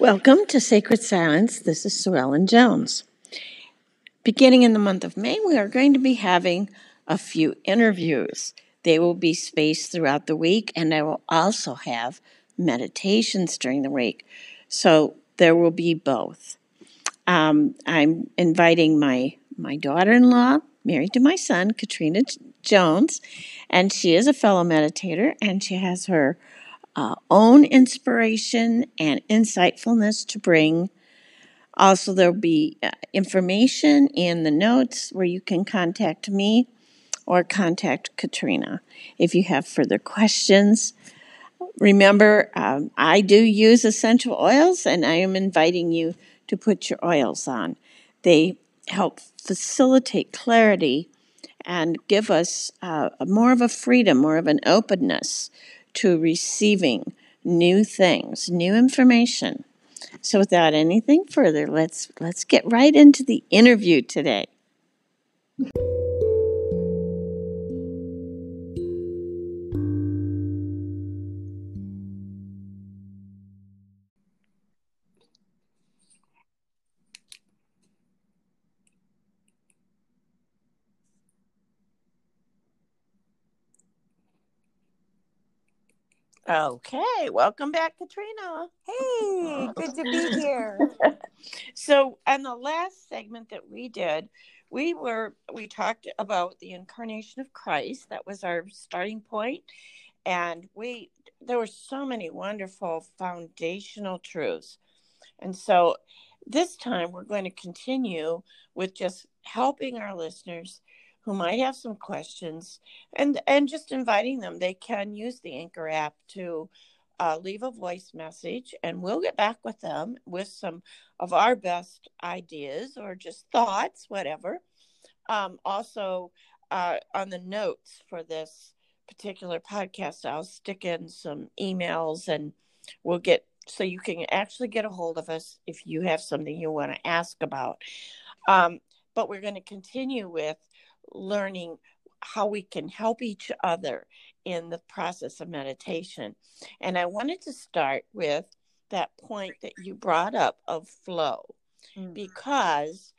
Welcome to Sacred Silence. This is Sue Ellen Jones. Beginning in the month of May, we are going to be having a few interviews. They will be spaced throughout the week, and I will also have meditations during the week. So there will be both. Um, I'm inviting my my daughter-in-law, married to my son, Katrina Jones, and she is a fellow meditator, and she has her uh, own inspiration and insightfulness to bring. Also, there'll be uh, information in the notes where you can contact me or contact Katrina if you have further questions. Remember, um, I do use essential oils, and I am inviting you to put your oils on. They help facilitate clarity and give us uh, more of a freedom, more of an openness to receiving new things, new information. So without anything further, let's let's get right into the interview today. Okay, welcome back, Katrina. Hey, good to be here. so, on the last segment that we did, we were we talked about the incarnation of Christ. That was our starting point, and we there were so many wonderful foundational truths. And so, this time we're going to continue with just helping our listeners who might have some questions and and just inviting them they can use the anchor app to uh, leave a voice message and we'll get back with them with some of our best ideas or just thoughts whatever. Um, also uh, on the notes for this particular podcast i'll stick in some emails and we'll get so you can actually get a hold of us if you have something you want to ask about. Um, but we're going to continue with learning how we can help each other in the process of meditation. And I wanted to start with that point that you brought up of flow, mm. because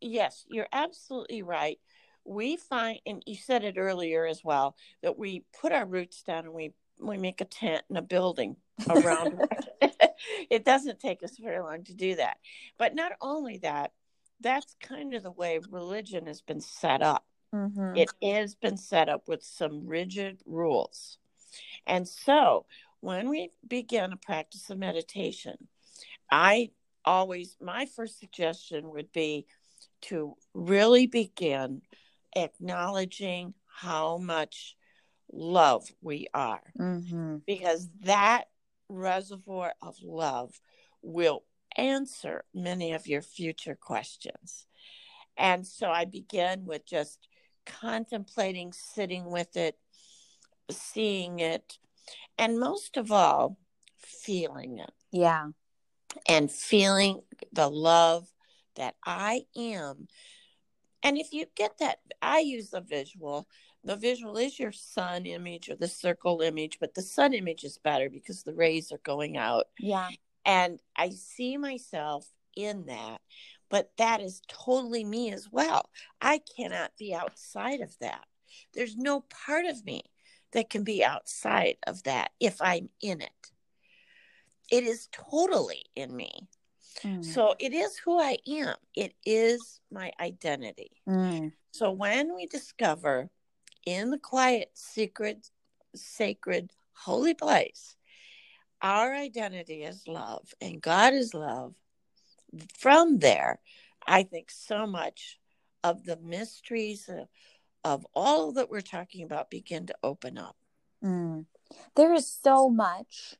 yes, you're absolutely right. We find, and you said it earlier as well, that we put our roots down and we we make a tent and a building around. it doesn't take us very long to do that. But not only that, that's kind of the way religion has been set up. Mm-hmm. It has been set up with some rigid rules. And so when we begin a practice of meditation, I always, my first suggestion would be to really begin acknowledging how much love we are. Mm-hmm. Because that reservoir of love will answer many of your future questions. And so I begin with just contemplating sitting with it, seeing it, and most of all, feeling it. Yeah. And feeling the love that I am. And if you get that, I use the visual. The visual is your sun image or the circle image, but the sun image is better because the rays are going out. Yeah. And I see myself in that but that is totally me as well. I cannot be outside of that. There's no part of me that can be outside of that if I'm in it. It is totally in me. Mm. So it is who I am, it is my identity. Mm. So when we discover in the quiet, secret, sacred, holy place, our identity is love and God is love, from there, I think so much of the mysteries of, of all that we're talking about begin to open up. Mm. There is so much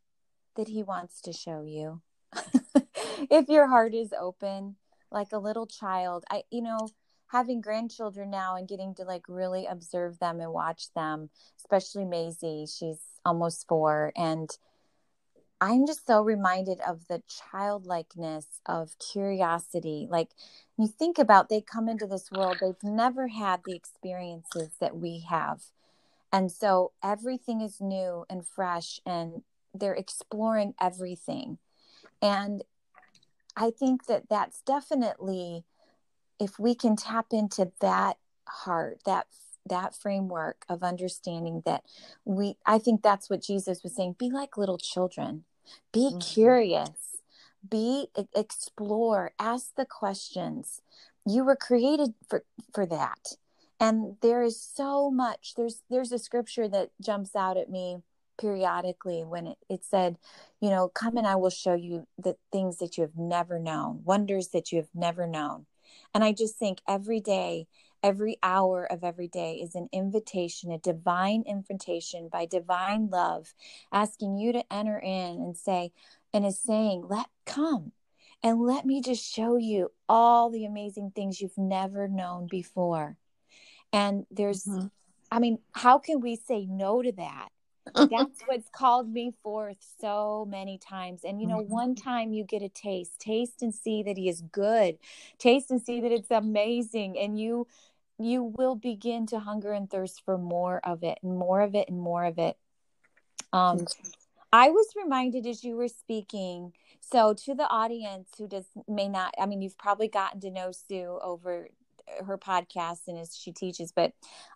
that he wants to show you. if your heart is open, like a little child, I, you know, having grandchildren now and getting to like really observe them and watch them, especially Maisie, she's almost four. And I'm just so reminded of the childlikeness of curiosity. Like you think about they come into this world, they've never had the experiences that we have. And so everything is new and fresh and they're exploring everything. And I think that that's definitely if we can tap into that heart, that that framework of understanding that we I think that's what Jesus was saying, be like little children. Be mm-hmm. curious. Be explore, ask the questions. You were created for for that. And there is so much. There's there's a scripture that jumps out at me periodically when it, it said, you know, come and I will show you the things that you have never known, wonders that you have never known. And I just think every day, every hour of every day is an invitation, a divine invitation by divine love, asking you to enter in and say, and is saying, let come and let me just show you all the amazing things you've never known before. And there's, mm-hmm. I mean, how can we say no to that? that's what's called me forth so many times and you know mm-hmm. one time you get a taste taste and see that he is good taste and see that it's amazing and you you will begin to hunger and thirst for more of it and more of it and more of it. Um i was reminded as you were speaking so to the audience who does may not i mean you've probably gotten to know sue over her podcast and as she teaches but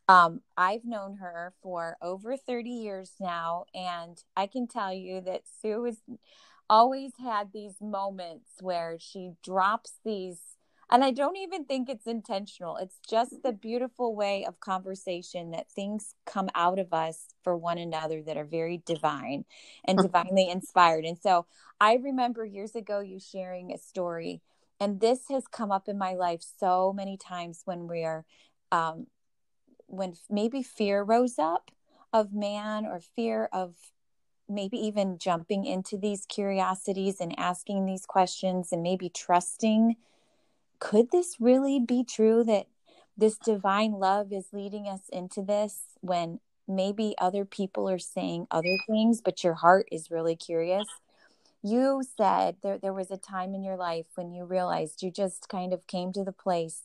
um, i've known her for over 30 years now and i can tell you that sue has always had these moments where she drops these and i don't even think it's intentional. It's just the beautiful way of conversation that things come out of us for one another that are very divine and divinely inspired. And so i remember years ago you sharing a story and this has come up in my life so many times when we are um, when maybe fear rose up of man or fear of maybe even jumping into these curiosities and asking these questions and maybe trusting could this really be true that this divine love is leading us into this when maybe other people are saying other things but your heart is really curious you said there, there was a time in your life when you realized you just kind of came to the place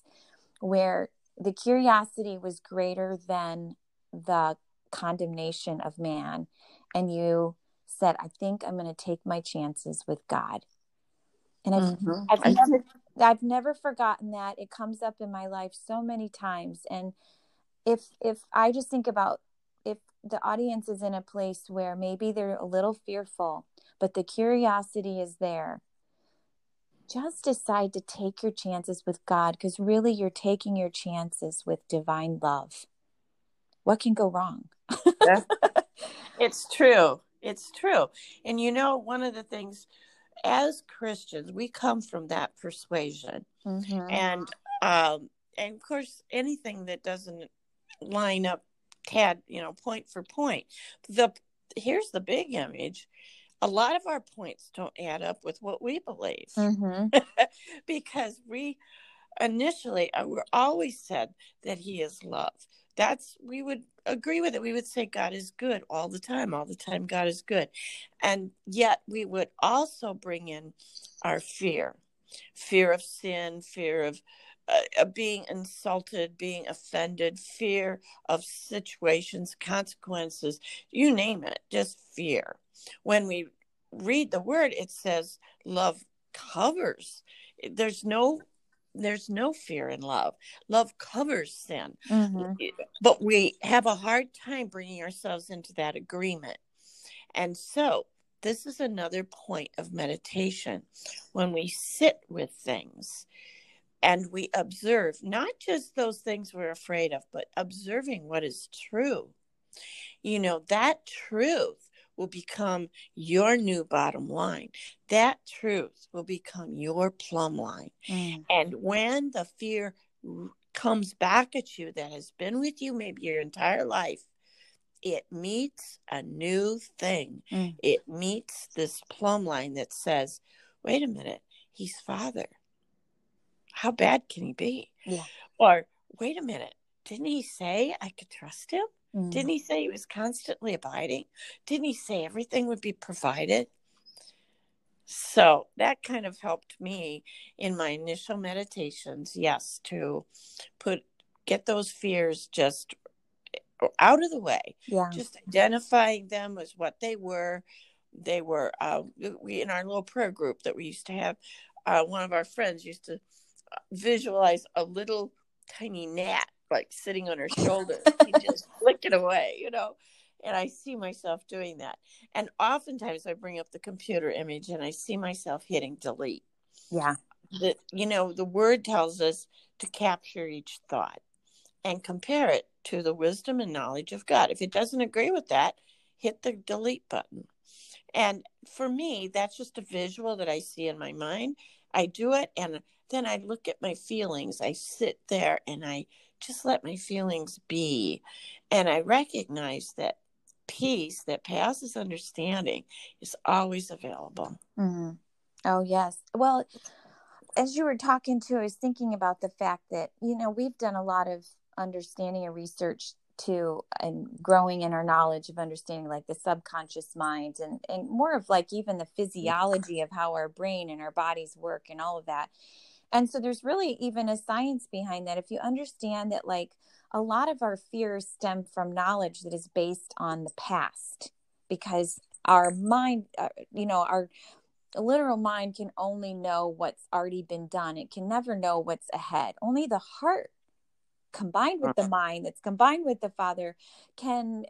where the curiosity was greater than the condemnation of man and you said i think i'm going to take my chances with god and i've, mm-hmm. I've never i've never forgotten that it comes up in my life so many times and if if i just think about if the audience is in a place where maybe they're a little fearful but the curiosity is there. Just decide to take your chances with God because really you're taking your chances with divine love. What can go wrong? yeah. It's true. It's true. And you know, one of the things as Christians, we come from that persuasion. Mm-hmm. And um, and of course anything that doesn't line up tad, you know, point for point. The here's the big image a lot of our points don't add up with what we believe mm-hmm. because we initially uh, we're always said that he is love that's we would agree with it. We would say god is good all the time all the time god is good. And yet we would also bring in our fear fear of sin fear of uh, being insulted, being offended, fear of situations, consequences, you name it, just fear. When we read the word, it says love covers. There's no there's no fear in love. Love covers sin. Mm-hmm. But we have a hard time bringing ourselves into that agreement. And so, this is another point of meditation when we sit with things and we observe not just those things we're afraid of, but observing what is true. You know, that truth will become your new bottom line. That truth will become your plumb line. Mm. And when the fear comes back at you that has been with you maybe your entire life, it meets a new thing. Mm. It meets this plumb line that says, wait a minute, he's father. How bad can he be? Yeah. Or, wait a minute, didn't he say I could trust him? Mm. Didn't he say he was constantly abiding? Didn't he say everything would be provided? So that kind of helped me in my initial meditations, yes, to put get those fears just out of the way. Yeah. Just identifying them as what they were. They were uh, we in our little prayer group that we used to have. uh, one of our friends used to uh, visualize a little tiny gnat like sitting on her shoulder. just flick it away, you know. And I see myself doing that. And oftentimes I bring up the computer image and I see myself hitting delete. Yeah. That you know, the word tells us to capture each thought and compare it to the wisdom and knowledge of God. If it doesn't agree with that, hit the delete button. And for me, that's just a visual that I see in my mind. I do it and then I look at my feelings. I sit there and I just let my feelings be. And I recognize that peace that passes understanding is always available. Mm-hmm. Oh, yes. Well, as you were talking to, I was thinking about the fact that, you know, we've done a lot of understanding and research to and growing in our knowledge of understanding like the subconscious mind and and more of like even the physiology of how our brain and our bodies work and all of that and so there's really even a science behind that. If you understand that like a lot of our fears stem from knowledge that is based on the past because our mind uh, you know our literal mind can only know what's already been done. It can never know what's ahead. Only the heart combined with the mind that's combined with the father can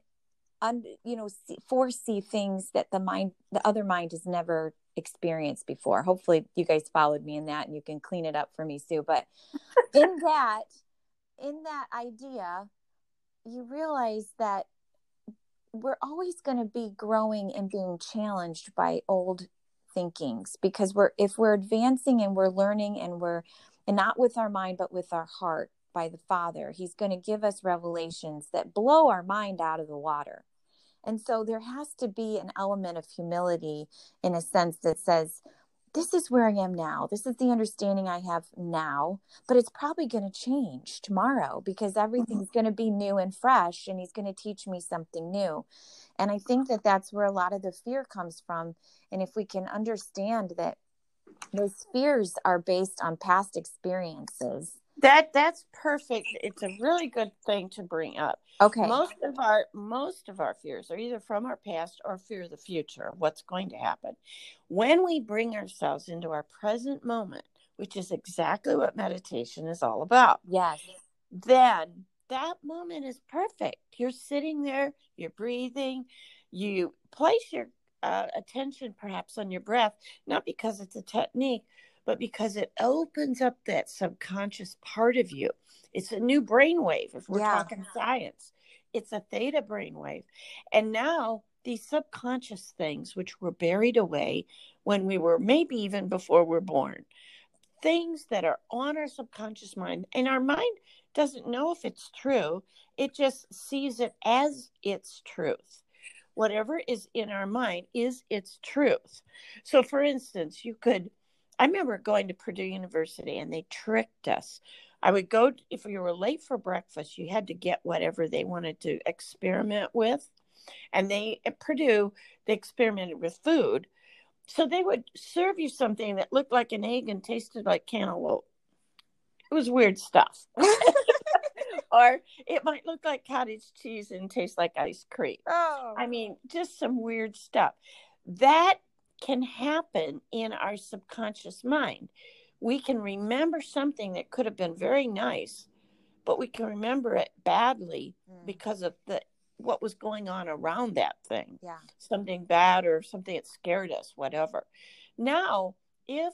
un, you know see, foresee things that the mind the other mind has never experienced before hopefully you guys followed me in that and you can clean it up for me sue but in that in that idea you realize that we're always going to be growing and being challenged by old thinkings because we're if we're advancing and we're learning and we're and not with our mind but with our heart by the Father. He's going to give us revelations that blow our mind out of the water. And so there has to be an element of humility in a sense that says, this is where I am now. This is the understanding I have now, but it's probably going to change tomorrow because mm-hmm. everything's going to be new and fresh and he's going to teach me something new. And I think that that's where a lot of the fear comes from. And if we can understand that those fears are based on past experiences that that's perfect. It's a really good thing to bring up. Okay. Most of our most of our fears are either from our past or fear of the future, what's going to happen. When we bring ourselves into our present moment, which is exactly what meditation is all about. Yes. Then that moment is perfect. You're sitting there, you're breathing, you place your uh, attention perhaps on your breath, not because it's a technique, but because it opens up that subconscious part of you. It's a new brainwave, if we're yeah. talking science. It's a theta brainwave. And now these subconscious things, which were buried away when we were maybe even before we're born, things that are on our subconscious mind, and our mind doesn't know if it's true, it just sees it as its truth whatever is in our mind is its truth. So, for instance, you could I remember going to Purdue University and they tricked us. I would go if you were late for breakfast, you had to get whatever they wanted to experiment with. And they at Purdue, they experimented with food. So they would serve you something that looked like an egg and tasted like cantaloupe. It was weird stuff. or it might look like cottage cheese and taste like ice cream. Oh. I mean, just some weird stuff. That can happen in our subconscious mind. We can remember something that could have been very nice, but we can remember it badly mm. because of the what was going on around that thing. Yeah. Something bad or something that scared us, whatever. Now, if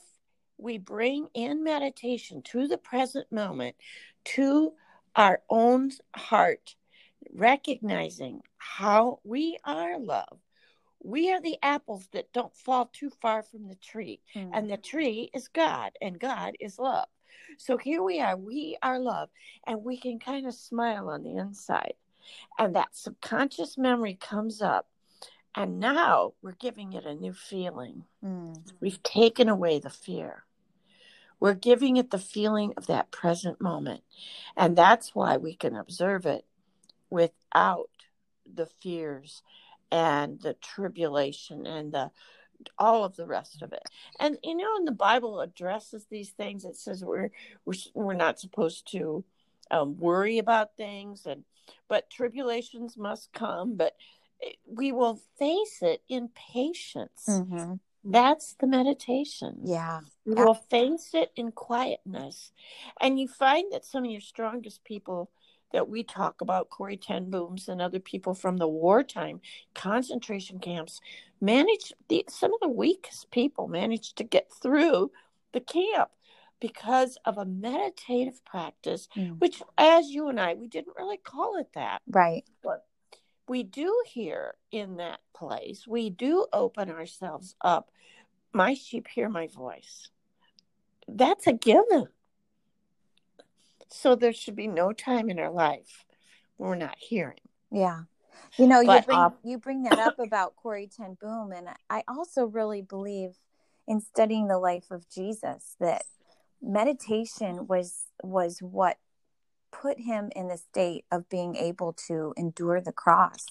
we bring in meditation to the present moment, to our own heart, recognizing how we are loved, we are the apples that don't fall too far from the tree mm. and the tree is god and god is love so here we are we are love and we can kind of smile on the inside and that subconscious memory comes up and now we're giving it a new feeling mm. we've taken away the fear we're giving it the feeling of that present moment and that's why we can observe it without the fears and the tribulation and the all of the rest of it. And you know, in the Bible addresses these things. It says we're we're we're not supposed to um, worry about things, and but tribulations must come. But we will face it in patience. Mm-hmm. That's the meditation. Yeah. You will face it in quietness. And you find that some of your strongest people that we talk about, Corrie ten Booms and other people from the wartime concentration camps, managed the, some of the weakest people managed to get through the camp because of a meditative practice, Mm. which, as you and I, we didn't really call it that, Right. but we do here in that place, we do open ourselves up. My sheep hear my voice. That's a given. So there should be no time in our life when we're not hearing. Yeah. You know, you bring uh, you bring that up about Corrie Ten Boom, and I also really believe in studying the life of Jesus that meditation was was what put him in the state of being able to endure the cross.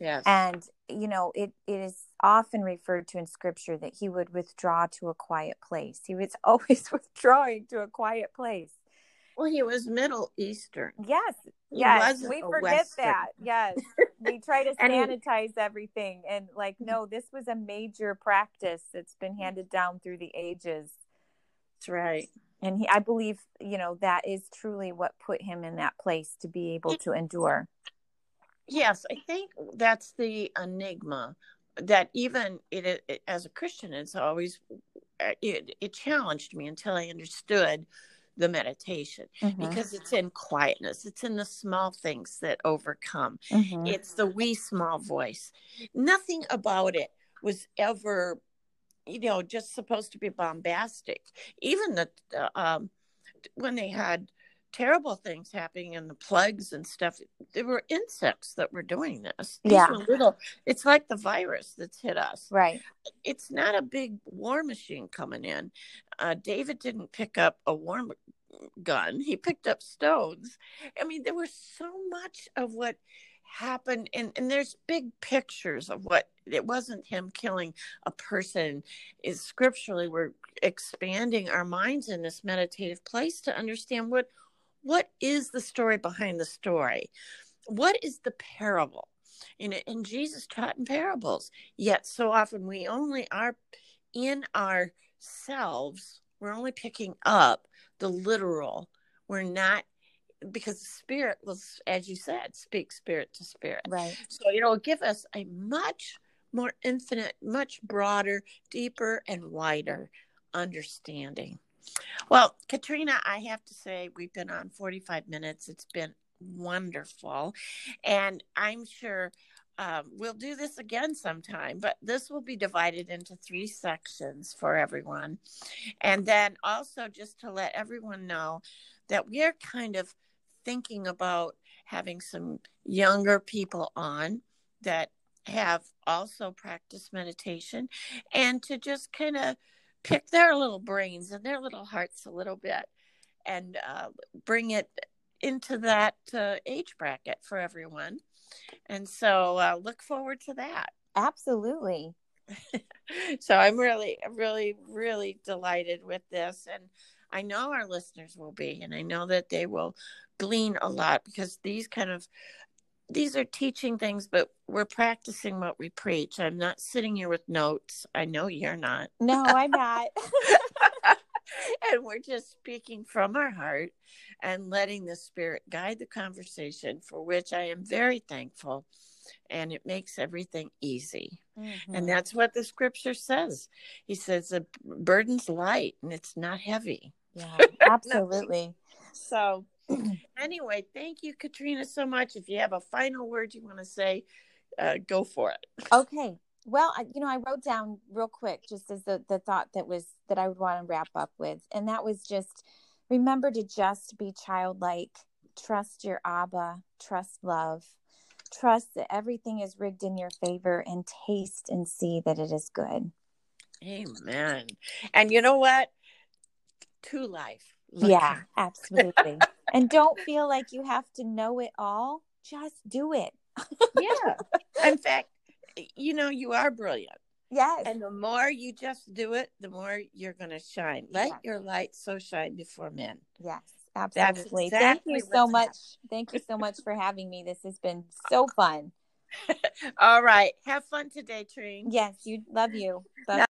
Yes. And you know, it, it is often referred to in scripture that he would withdraw to a quiet place. He was always withdrawing to a quiet place. Well, he was Middle Eastern. Yes, He yes, we forget Western. that. Yes, we try to And he- sanitize everything, and like, mm-hmm. no, this was a major practice that's been handed down through the ages. That's right. And he, I believe, you know, that is truly what put him in that place to be able to endure. Yes, I think that's the enigma that even it, it as a Christian, it's always uh, it, it challenged me until I understood the meditation Mhm, because it's in quietness, it's in the small things that overcome. mhm. It's the wee small voice. Nothing about it was ever, you know, just supposed to be bombastic. Even the uh, um, when they had terrible things happening and the plagues and stuff, there were insects that were doing this. These Yeah. were little. It's like the virus that's hit us. Right. It's not a big war machine coming in. Uh, David didn't pick up a war gun. He picked up stones. I mean, there was so much of what happened and, and there's big pictures of what it wasn't him killing a person is scripturally we're expanding our minds in this meditative place to understand what what is the story behind the story? What is the parable? And, and jesus taught in parables. Yet so often we only are in ourselves we're only picking up the literal. We're not because the spirit will as you said speak spirit to spirit. Right. so it'll give us a much more infinite much broader deeper and wider understanding well katrina i have to say we've been on 45 minutes it's been wonderful and i'm sure um, we'll do this again sometime, but this will be divided into three sections for everyone. And then also, just to let everyone know that we are kind of thinking about having some younger people on that have also practiced meditation and to just kind of pick their little brains and their little hearts a little bit and uh, bring it into that uh, age bracket for everyone. And so uh, look forward to that. Absolutely. so I'm really, really, really delighted with this. And I know our listeners will be, and I know that they will glean a lot because these kind of these are teaching things, but we're practicing what we preach. I'm not sitting here with notes. I know you're not. No, I'm not. and we're just speaking from our heart and letting the spirit guide the conversation for which I am very thankful and it makes everything easy. Mhm. And that's what the scripture says. He says the burden's light and it's not heavy. yeah, absolutely. So, anyway, thank you, Katrina, so much. If you have a final word you want to say, uh, go for it. Okay. Well, I, you know, I wrote down real quick just as the, the thought that was that I would want to wrap up with. And that was just remember to just be childlike, trust your Abba, trust love, trust that everything is rigged in your favor, and taste and see that it is good. Amen. And you know what? To life. Look yeah, absolutely. and don't feel like you have to know it all. Just do it. yeah. In fact, you know, you are brilliant. Yes. And the more you just do it, the more you're going to shine. Let Yes. your light so shine before men. yes. Absolutely. Thank you so much. Thank you so much for having me. This has been so fun. All right. Have fun today, Trine. Yes, you love you. Bye.